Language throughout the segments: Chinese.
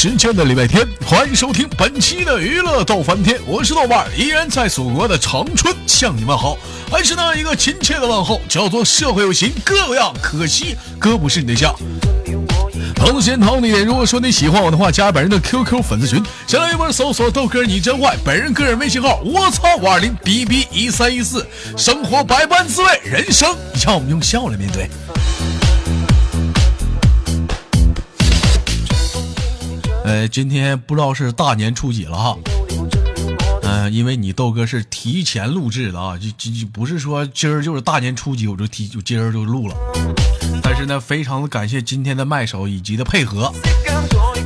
时间的礼拜天，欢迎收听本期的娱乐逗翻天，我是豆瓣，依然在祖国的长春向你们好，还是那一个亲切的问候，叫做社会有型哥样，可惜哥不是你对象。同时同你点，如果说你喜欢我的话，加本人的 QQ 粉丝群，先来一波搜索豆哥你真坏，本人个人微信号我操五二零 bb 一三一四，生活百般滋味，人生让我们用笑来面对。呃，今天不知道是大年初几了哈，嗯、因为你豆哥是提前录制的啊，就就就不是说今儿就是大年初几我就提就今儿就录了，但是呢，非常的感谢今天的麦手以及的配合。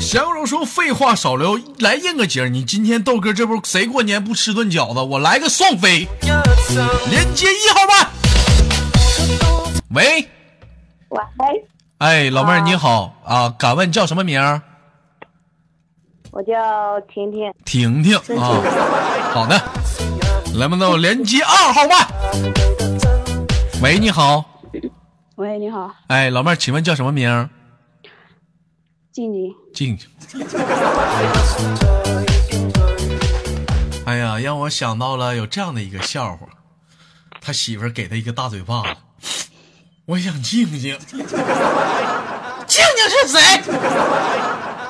闲话少说，废话少聊，来应个景儿。你今天豆哥这不谁过年不吃顿饺子？我来个双飞，连接一号麦。喂，喂，哎，老妹儿你好啊，敢问叫什么名儿？我叫婷婷，婷婷啊，好的，来吧，那我连接二号麦。喂，你好，喂，你好，哎，老妹儿，请问叫什么名儿？静静，静静。哎呀，让我想到了有这样的一个笑话，他媳妇儿给他一个大嘴巴子，我想静静，静静是谁？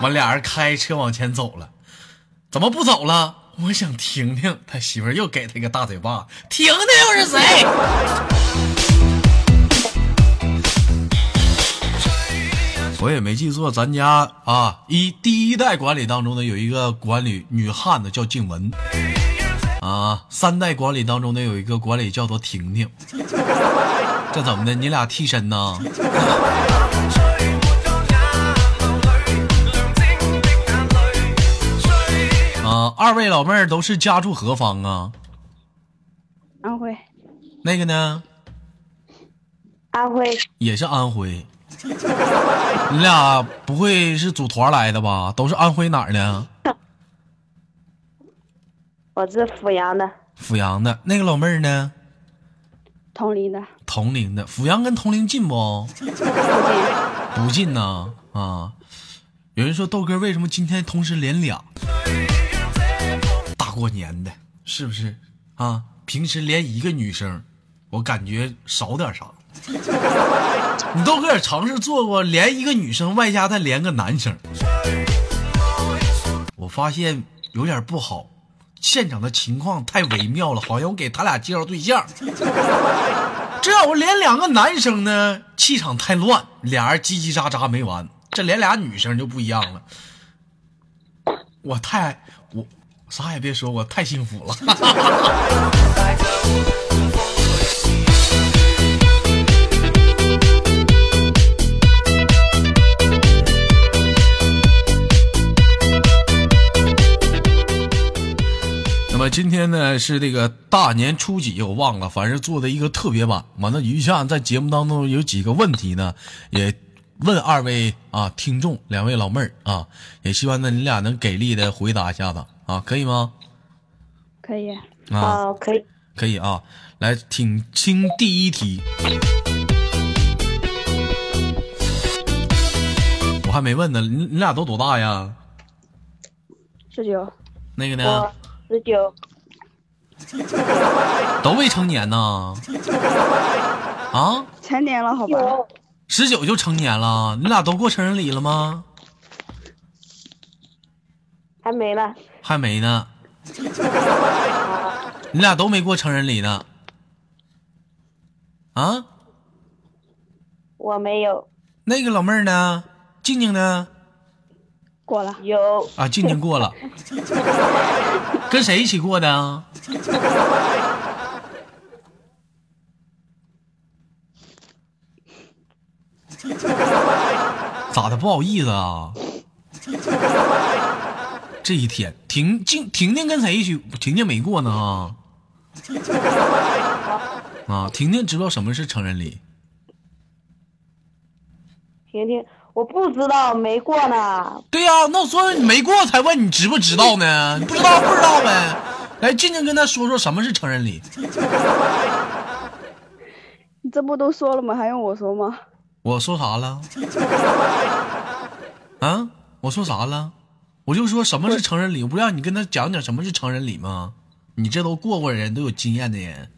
完，俩人开车往前走了，怎么不走了？我想婷婷，他媳妇又给他一个大嘴巴，婷婷又是谁？我也没记错，咱家啊一第一代管理当中呢有一个管理女汉子叫静雯，啊三代管理当中呢有一个管理叫做婷婷，这怎么的？你俩替身呢？啊，二位老妹儿都是家住何方啊？安徽，那个呢安徽，也是安徽。你俩不会是组团来的吧？都是安徽哪儿的？我是阜阳的，阜阳的。那个老妹儿呢？铜陵的，铜陵的。阜阳跟铜陵近不？不近，不近呐。啊，有人说豆哥为什么今天同时连俩？过年的，是不是啊？平时连一个女生，我感觉少点啥。你都搁这尝试做过，连一个女生，外加再连个男生，我发现有点不好。现场的情况太微妙了，好像我给他俩介绍对象。这要我连两个男生呢，气场太乱，俩人叽叽喳喳没完。这连俩女生就不一样了，我太啥也别说，我太幸福了。那么今天呢是这个大年初几，我忘了，反正做的一个特别版。完了，余下在节目当中有几个问题呢，也问二位啊听众，两位老妹儿啊，也希望呢你俩能给力的回答一下子啊，可以吗？可以，啊，哦，可以，可以啊，来听清第一题。我还没问呢，你你俩都多大呀？十九，那个呢，十九，都未成年呢？啊？成年了，好吧？十九就成年了，你俩都过成人礼了吗？还没呢，还没呢。你俩都没过成人礼呢。啊？我没有，那个老妹儿呢？静静呢？过了，有，啊，静静过了。跟谁一起过的咋的？不好意思啊。这一天，婷静婷婷跟谁一起？婷婷没过呢啊。啊，婷婷知道什么是成人礼？婷婷，我不知道，没过呢，对呀、那我说你没过才问你知不知道呢？你不知道不知道呗。来，静静跟他说说什么是成人礼。你这不都说了吗？还用我说吗？我说啥了？啊？我说啥了？我就说什么是成人礼，我不让你跟他讲讲什么是成人礼吗？你这都过过人，都有经验的人。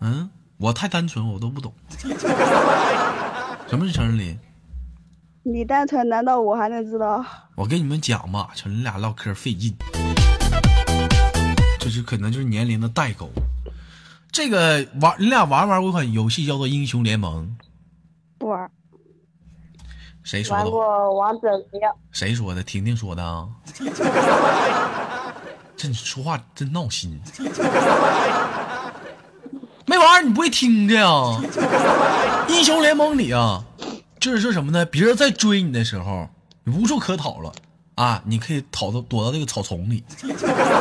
嗯，我太单纯，我都不懂。什么是成人礼？你单纯，难道我还能知道？我跟你们讲吧，瞅你俩唠嗑费劲，就是可能就是年龄的代沟。这个玩，你俩玩没玩过一款游戏叫做《英雄联盟》？不玩。谁说的？玩过王者荣耀。谁说的？婷婷说的啊。这你说话真闹心。没玩你不会听着呀？英雄联盟里啊，就是说什么呢？别人在追你的时候，无处可逃了啊！你可以逃到躲到这个草丛里。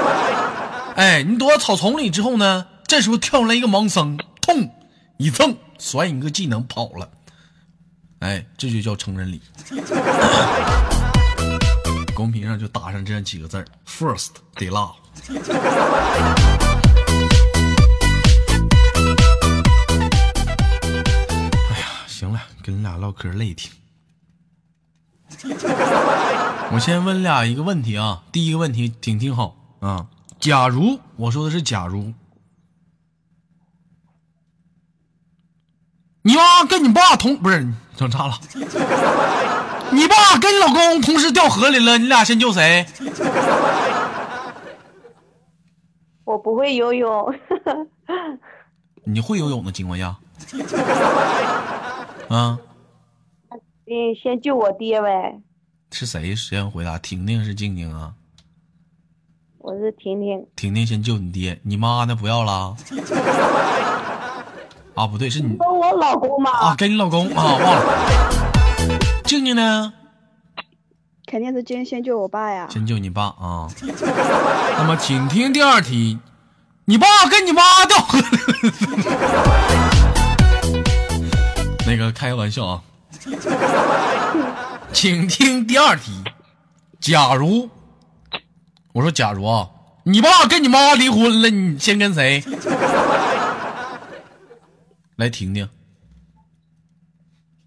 哎，你躲到草丛里之后呢，这时候跳出来一个盲僧，痛一蹭，甩你个技能跑了。哎，这就叫成人礼。公屏上就打上这样几个字 f i r s t they love。哎呀，行了，跟你俩唠嗑累挺。我先问俩一个问题啊，第一个问题听听好啊。假如我说的是假如，你妈跟你爸同不是整岔了？你爸跟你老公同时掉河里了，你俩先救谁？我不会游泳。你会游泳的情况下，啊？你先救我爹呗。是谁先回答？婷婷是静静啊？我是婷婷。婷婷先救你爹，你妈呢？不要了？啊，不对，是你跟我老公嘛？啊，跟你老公啊，忘了。静静呢？肯定是先先救我爸呀。先救你爸啊。那么，请听第二题：你爸跟你妈掉河里。那个开个玩笑啊。请听第二题：假如我说假如啊，你爸跟你妈离婚了，你先跟谁？来听听。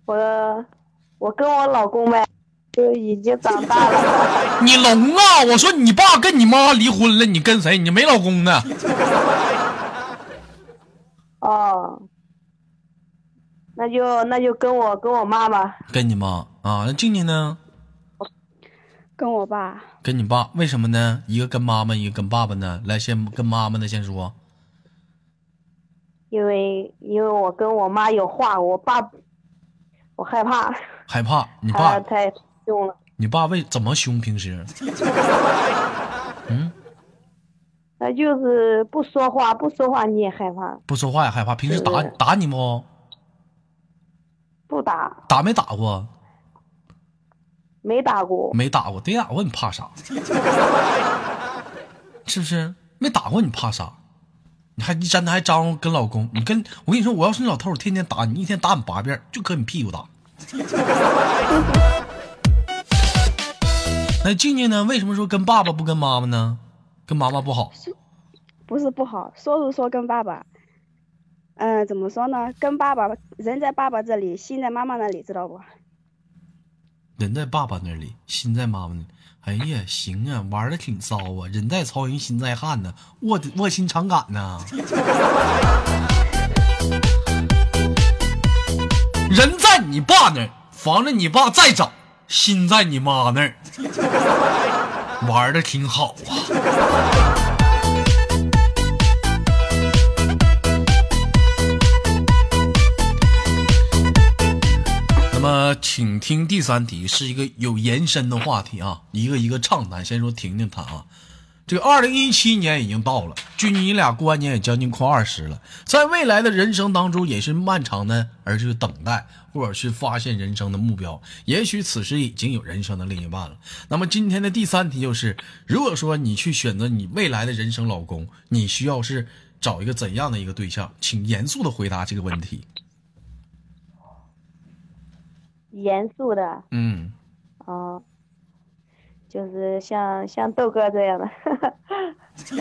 我。我跟我老公呗，就已经长大了。你聋啊！我说你爸跟你妈离婚了，你跟谁？你没老公呢？哦，那就那就跟我跟我妈吧。跟你妈啊？那静静呢？跟我爸。跟你爸？为什么呢？一个跟妈妈，一个跟爸爸呢？来，先跟妈妈的先说。因为因为我跟我妈有话，我爸我害怕。害怕你爸太凶了。你爸为怎么凶？平时？嗯，他就是不说话，不说话你也害怕。不说话也害怕。平时打打你不？不打。打没打过？没打过。没打过，没打过你怕啥？是不是？没打过你怕啥？你还你真的还张罗跟老公？你跟我跟你说，我要是你老头，我天天打你，一天打你八遍，就搁你屁股打。那静静呢？为什么说跟爸爸不跟妈妈呢？跟妈妈不好？不是不好，说是说跟爸爸。嗯，怎么说呢？跟爸爸，人在爸爸这里，心在妈妈那里，知道不？人在爸爸那里，心在妈妈那。哎呀，行啊，玩的挺骚啊！人在曹营心在汉呢，卧卧薪尝胆呢。人在你爸那儿，防着你爸再找；心在你妈那儿，玩的挺好啊。么，请听第三题，是一个有延伸的话题啊，一个一个畅谈。先说婷婷谈啊。这个二零一七年已经到了，距你俩过完年也将近快二十了，在未来的人生当中也是漫长的，而是等待或者是发现人生的目标。也许此时已经有人生的另一半了。那么今天的第三题就是，如果说你去选择你未来的人生老公，你需要是找一个怎样的一个对象？请严肃的回答这个问题。严肃的。嗯。哦。就是像像豆哥这样的，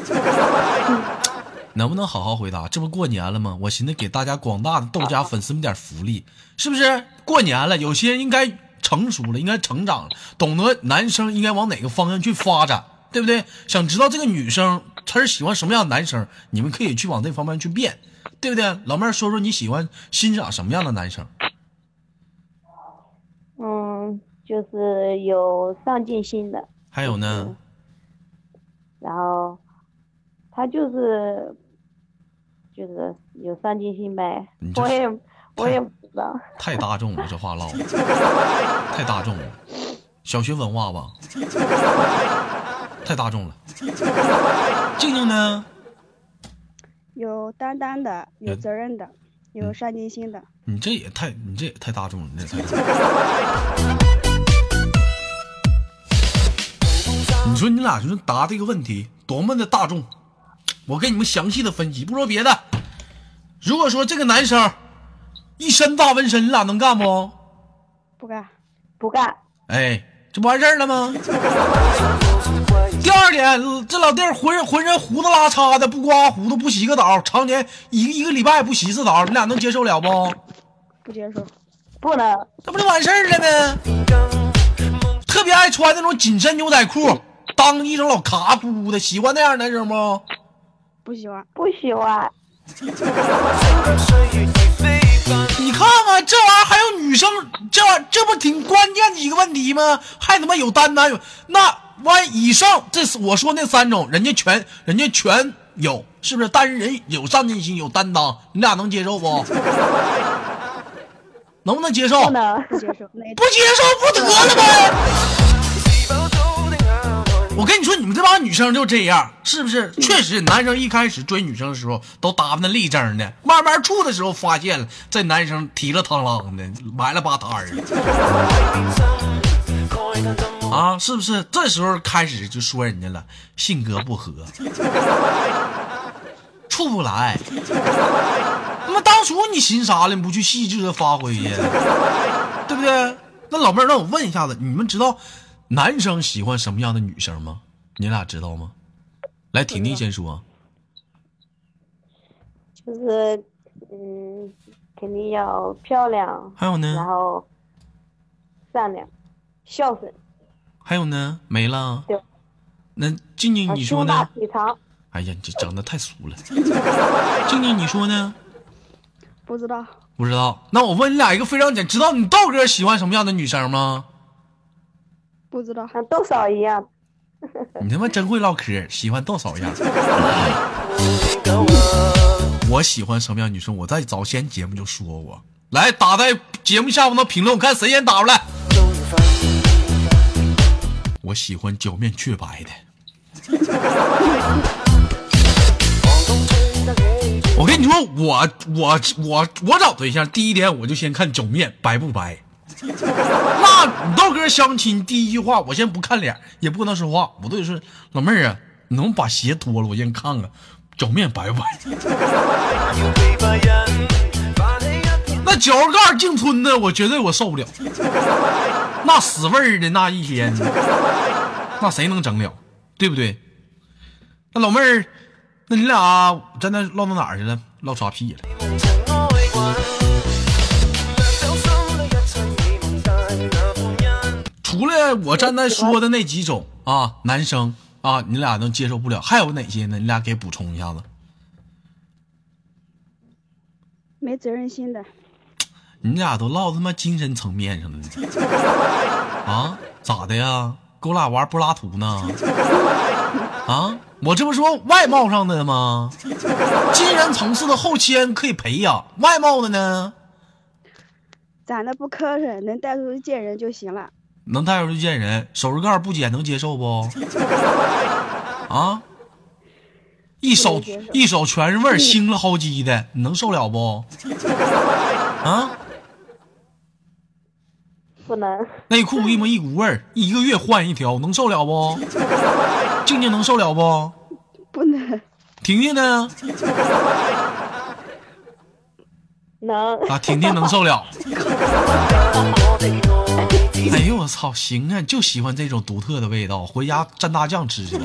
能不能好好回答？这不过年了吗？我寻思给大家广大的豆家粉丝们点福利，是不是？过年了，有些人应该成熟了，应该成长了，懂得男生应该往哪个方向去发展，对不对？想知道这个女生她是喜欢什么样的男生，你们可以去往这方面去变，对不对？老妹儿，说说你喜欢欣赏什么样的男生？嗯，就是有上进心的，还有呢？然后他就是就是有上进心呗我也我也不知道，太大众了，这话唠的 太大众了，小学文化吧，太大众了。静静呢？有担当的，有嗯责任的，有上进心的。你这也太，你这也太大众了，你这也 太你说你俩就是答这个问题多么的大众，我给你们详细的分析。不说别的，如果说这个男生一身大纹身，你俩能干不？不干，不干，哎，这不完事儿了吗？第二点，这老弟儿浑身浑身胡子拉碴的，不刮胡子，不洗个澡，常年一个一个礼拜不洗一次澡，你俩能接受了不？不接受。不能，这不就完事儿了吗？特别爱穿那种紧身牛仔裤，当医生老卡咕的，喜欢那样的男生不？不喜欢。不喜欢，你看看这玩意儿还有女生，这玩意儿这不挺关键的一个问题吗？还他妈有担当有那万以上，这是我说那三种，人家全人家全有，是不是？但是人有上进心，有担当，你俩能接受不？能不能接受？不能，不接受。不接受不得了呗。我跟你说，你们这帮女生就这样，是不是？确实，男生一开始追女生的时候都打扮的立正的，慢慢处的时候发现了，这男生提了螳螂的，埋了吧摊儿的，啊，是不是？这时候开始就说人家了，性格不合，处不来。那么当初你寻啥了？你不去细致的发挥呀？对不对？那老妹儿，让我问一下子，你们知道男生喜欢什么样的女生吗？你俩知道吗？来，婷婷先说。就是嗯，肯定要漂亮，还有呢？然后善良、孝顺，还有呢？没了对。那静静啊你说呢？体长，哎呀，你这整的太俗了。静静你说呢？不知道。不知道。那我问你俩一个非常简，知道你道哥喜欢什么样的女生吗？不知道。像豆嫂一样，你他妈真会唠嗑，喜欢豆嫂一样。我喜欢什么样女生？我在早先节目就说过。来，打在节目下方的评论，我看谁先打出来。我喜欢脚面雀白的。我跟你说，我我我我找对象，第一点我就先看脚面白不白。那你豆哥相亲第一句话，我先不看脸，也不跟他说话，我都得说老妹儿啊，你能把鞋脱了，我先看看脚面白不白。那脚盖净村的，我绝对我受不了，那死味儿的那一天，那谁能整了？对不对？那老妹儿，那你俩在那唠到哪儿去了？唠啥屁了？除了我刚才说的那几种啊，男生啊，你俩能接受不了，还有哪些呢？你俩给补充一下子。没责任心的。你俩都唠他妈精神层面上了，啊？咋的呀？跟我俩玩柏拉图呢？啊？我这不说外貌上的吗？精神层次的后天可以培养，外貌的呢，长得不磕碜，能带出去见人就行了。能带出去见人，手指盖不剪能接受不？啊？一手一手全是味儿，腥了好几的，你能受了不？啊？不能，内裤一模一股味儿，一个月换一条，能受了不？静静能受了不？不能。婷婷呢？能，啊，婷婷能受了。哎呦我操，行啊，就喜欢这种独特的味道，回家蘸大酱吃去。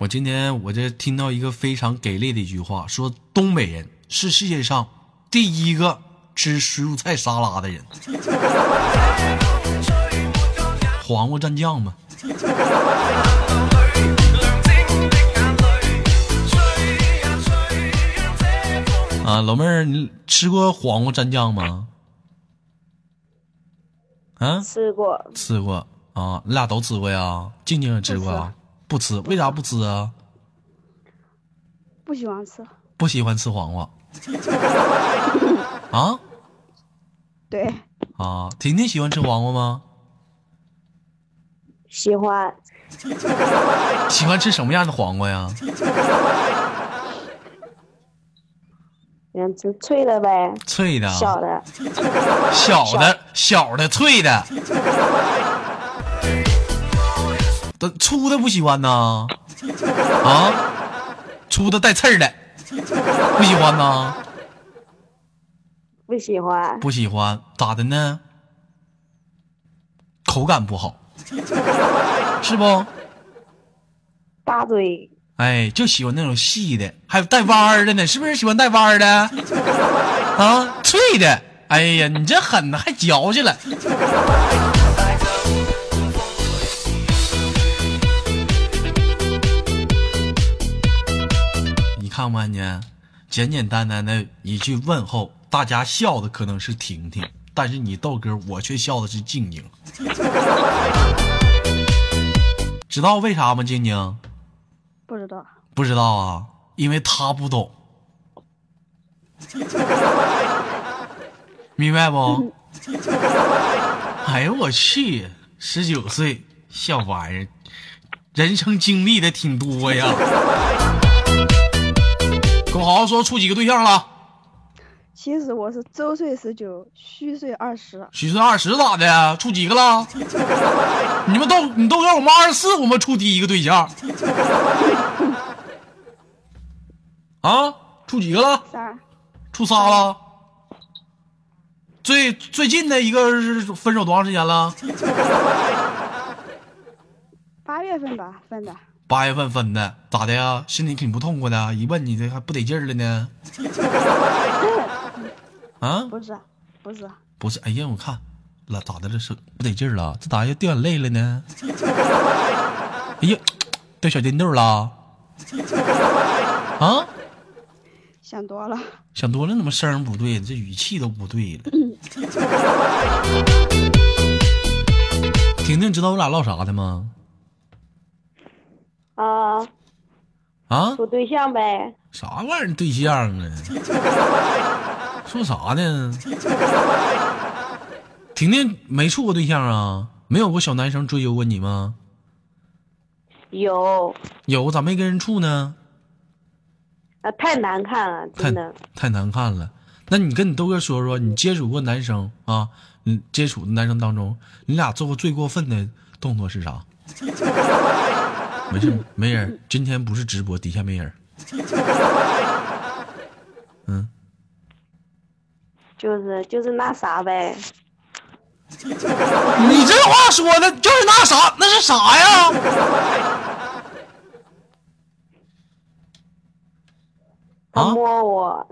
我今天我这听到一个非常给力的一句话，说东北人是世界上第一个吃蔬菜沙拉的人。黄瓜蘸酱吗？啊，老妹儿，你吃过黄瓜蘸酱吗？啊，吃过，吃过啊，你俩都吃过呀？静静也吃过啊？不吃，为啥不吃啊？不喜欢吃。不喜欢吃黄瓜。啊对，啊，婷婷喜欢吃黄瓜吗？喜欢 喜欢吃什么样的黄瓜呀？想吃脆的呗，脆的、小的，小的、小的、脆的。都粗的不喜欢呐？啊，粗的带刺儿的，不喜欢呐？不喜欢，不喜欢，咋的呢？口感不好，是不？大嘴，哎，就喜欢那种细的，还有带弯儿的呢，是不是喜欢带弯儿的？啊，脆的，哎呀，你这狠呢，还嚼去了。你看不看见？简简单单的一句问候，大家笑的可能是婷婷，但是你豆哥，我却笑的是静静。知道为啥吗？静静？不知道。不知道啊，因为他不懂，明白不？哎呦我去，十九岁小玩意儿，人生经历的挺多呀。给我好好说，处几个对象了？其实我是周岁十九，虚岁二十。虚岁二十咋的？处几个了？你们都你都让我们二十四，我们处第一个对象。啊，处几个了？仨。处仨了。最最近的一个是分手多长时间了？八月份吧，分的。八月份分的，咋的呀？心里挺不痛快的。一问你这还不得劲儿了呢？啊？不是，不是，不是。哎呀，我看了，咋的了？是不得劲儿了？这咋又掉眼泪了呢？哎呀，掉小金豆了？啊？想多了。想多了，怎么声儿不对？这语气都不对了。婷婷，知道我俩唠啥的吗？啊啊？处对象呗。啥玩意儿对象啊？说啥呢？婷婷没处过对象啊？没有过小男生追求过你吗？有。有，咋没跟人处呢？啊，太难看了，真的。太难看了。那你跟你豆哥说说，你接触过男生啊？你接触的男生当中，你俩做过最过分的动作是啥？没事，没人。今天不是直播，底下没人。嗯。就是就是那啥呗。你这话说的，就是那啥，那是啥呀？他摸我。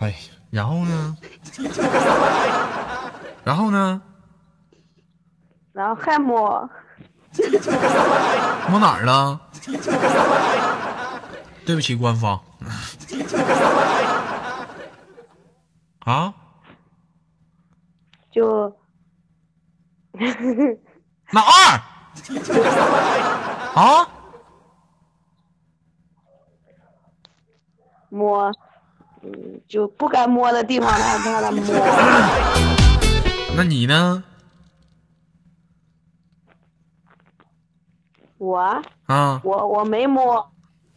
哎，然后呢？然后呢？然后还摸。摸哪儿了？对不起，官方。啊？就 那二？啊？摸，嗯，就不该摸的地方，他他他摸。那你呢？我啊，我我没摸。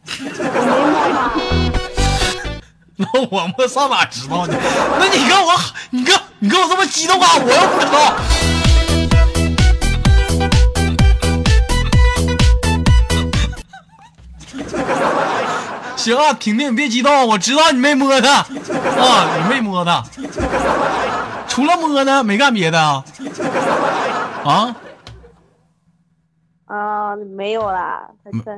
那我们上哪知道呢？那你跟我，你跟你跟我这么激动啊？我又不知道。行啊，婷婷，你别激动，我知道你没摸他啊，你没摸他，除了摸呢，没干别的啊。啊啊，没有啦，他他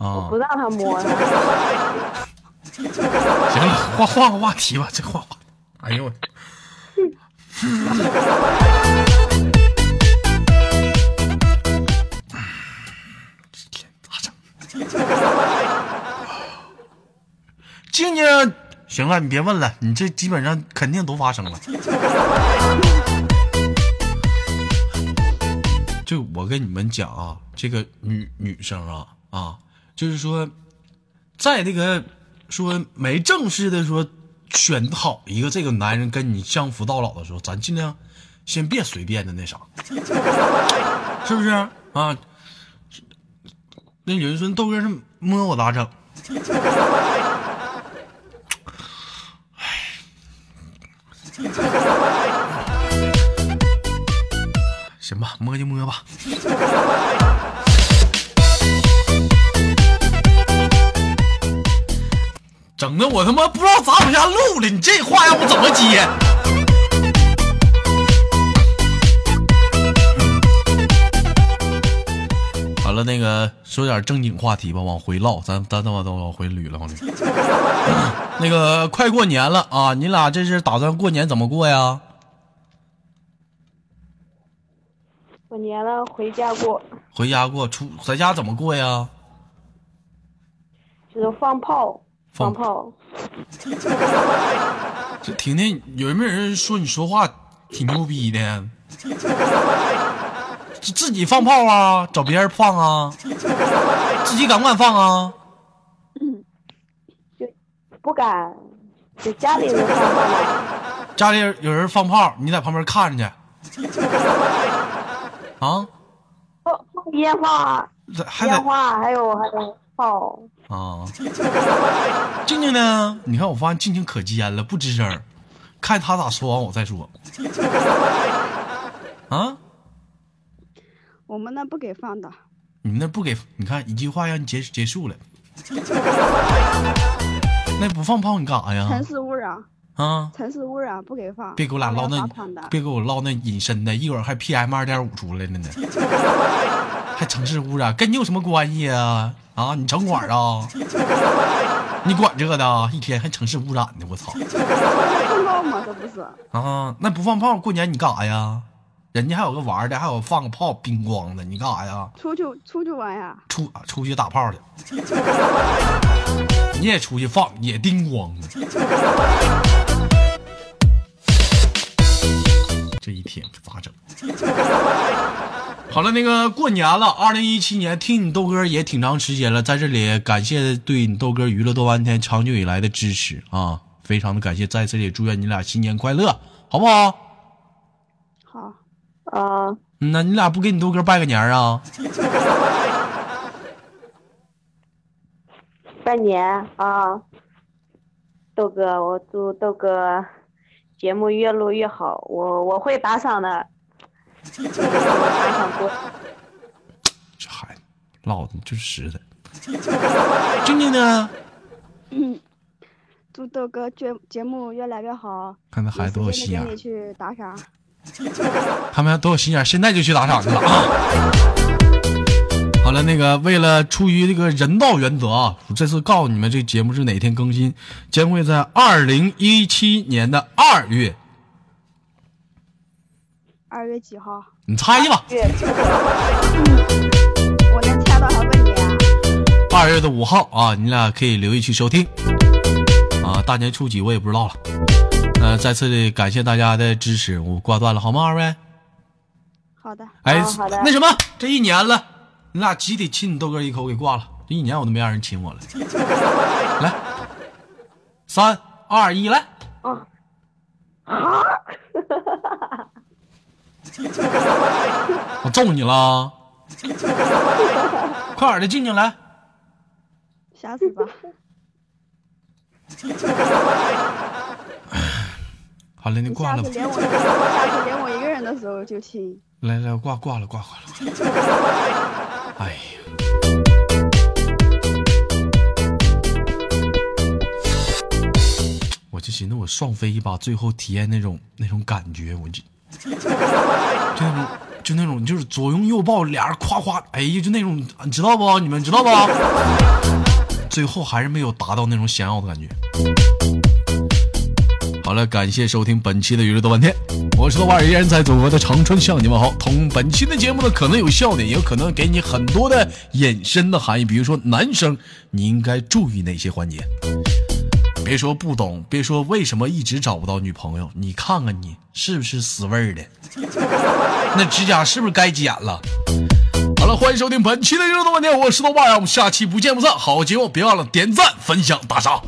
我啊不！让他摸他。行了，换换个话题吧，这换话。哎呦我。天咋整？静静，行了，你别问了，你这基本上肯定都发生了。就我跟你们讲啊，这个女女生啊啊，就是说，在这个说没正式的说选好一个这个男人跟你相夫到老的时候，咱尽量先别随便的那啥，是不是啊？那有人说豆哥是摸我咋整？行吧，摸就摸吧。整的我他妈不知道咋往下录了，你这话让我怎么接？完了，那个说点正经话题吧，往回唠，咱咱他妈都往回捋了，往捋。那个快过年了啊，你俩这是打算过年怎么过呀？过年了回家过，回家过，出在家怎么过呀？就是放炮，放放炮。这婷婷，有没有人说你说话挺牛逼的？自自己放炮啊？找别人放啊？自己敢不敢放啊？不敢，就家里人放炮。家里有人放炮，你在旁边看着去。啊？放放烟花，烟花还有还有炮。啊？静静呢？你看，我发现静静可尖了，不吱声儿，看他咋说完我再说。啊？我们那不给放的，你们那不给？你看一句话让你结结束了。那不放炮你干啥呀？城市污染，啊！城市污染不给放。别给我俩唠那别给我唠那隐身的，一会儿还 PM 二点五出来了呢，还城市污染，跟你有什么关系啊？啊，你城管啊？你管这个的？一天还城市污染呢，我操！放炮吗，这不是？啊，那不放炮，过年你干啥呀？人家还有个玩的，还有放个炮，叮咣的，你干啥呀？出去出去玩呀？出出去打炮去，你也出去放，也叮咣的。这一天可咋整？好了，那个过年了，二零一七年听你豆哥也挺长时间了，在这里感谢对你豆哥娱乐多半天长久以来的支持啊，非常的感谢，在这里祝愿你俩新年快乐，好不好？好，啊，嗯那你俩不给你豆哥拜个年啊？拜年啊，豆哥，我祝豆哥节目越录越好，我我会打赏的。这孩子唠的就是实在。静静呢？祝豆哥节节目越来越好。看那孩子多有心眼去打赏。他们多有心眼儿，现在就去打赏去了啊！好了，那个为了出于这个人道原则啊，我这次告诉你们，这节目是哪天更新，将会在二零一七年的二月，二月几号？你猜去吧，月我能猜到还问你啊？二月的五号啊，你俩可以留意去收听啊。大年初几我也不知道了，呃，再次的感谢大家的支持，我挂断了好吗，二位？好的，哎，好好的那什么，这一年了，你俩集体亲你豆哥一口给挂了，这一年我都没让人亲我了。来，三二一，来，啊，我揍你了，快点的，静静来。吓死吧。好了，你你挂了吧。下次连我，下次连我一个人的时候就亲。来来，挂挂了，挂挂了。挂了哎呀，我就寻思我双飞一把，最后体验那种那种感觉，我就 就那种就那种就是左拥右抱，俩人夸夸，哎呀，就那种，你知道不？你们知道不？最后还是没有达到那种想要的感觉。好了，感谢收听本期的娱乐多半天，我是豆瓣，依然在祖国的长春向你们好。同本期的节目呢，可能有笑点，也有可能给你很多的隐身的含义。比如说，男生你应该注意哪些环节？别说不懂，别说为什么一直找不到女朋友，你看看你是不是死味儿的？那指甲是不是该剪了？好了，欢迎收听本期的娱乐豆瓣天，我是豆瓣，让我们下期不见不散。好节目别忘了点赞、分享、打赏。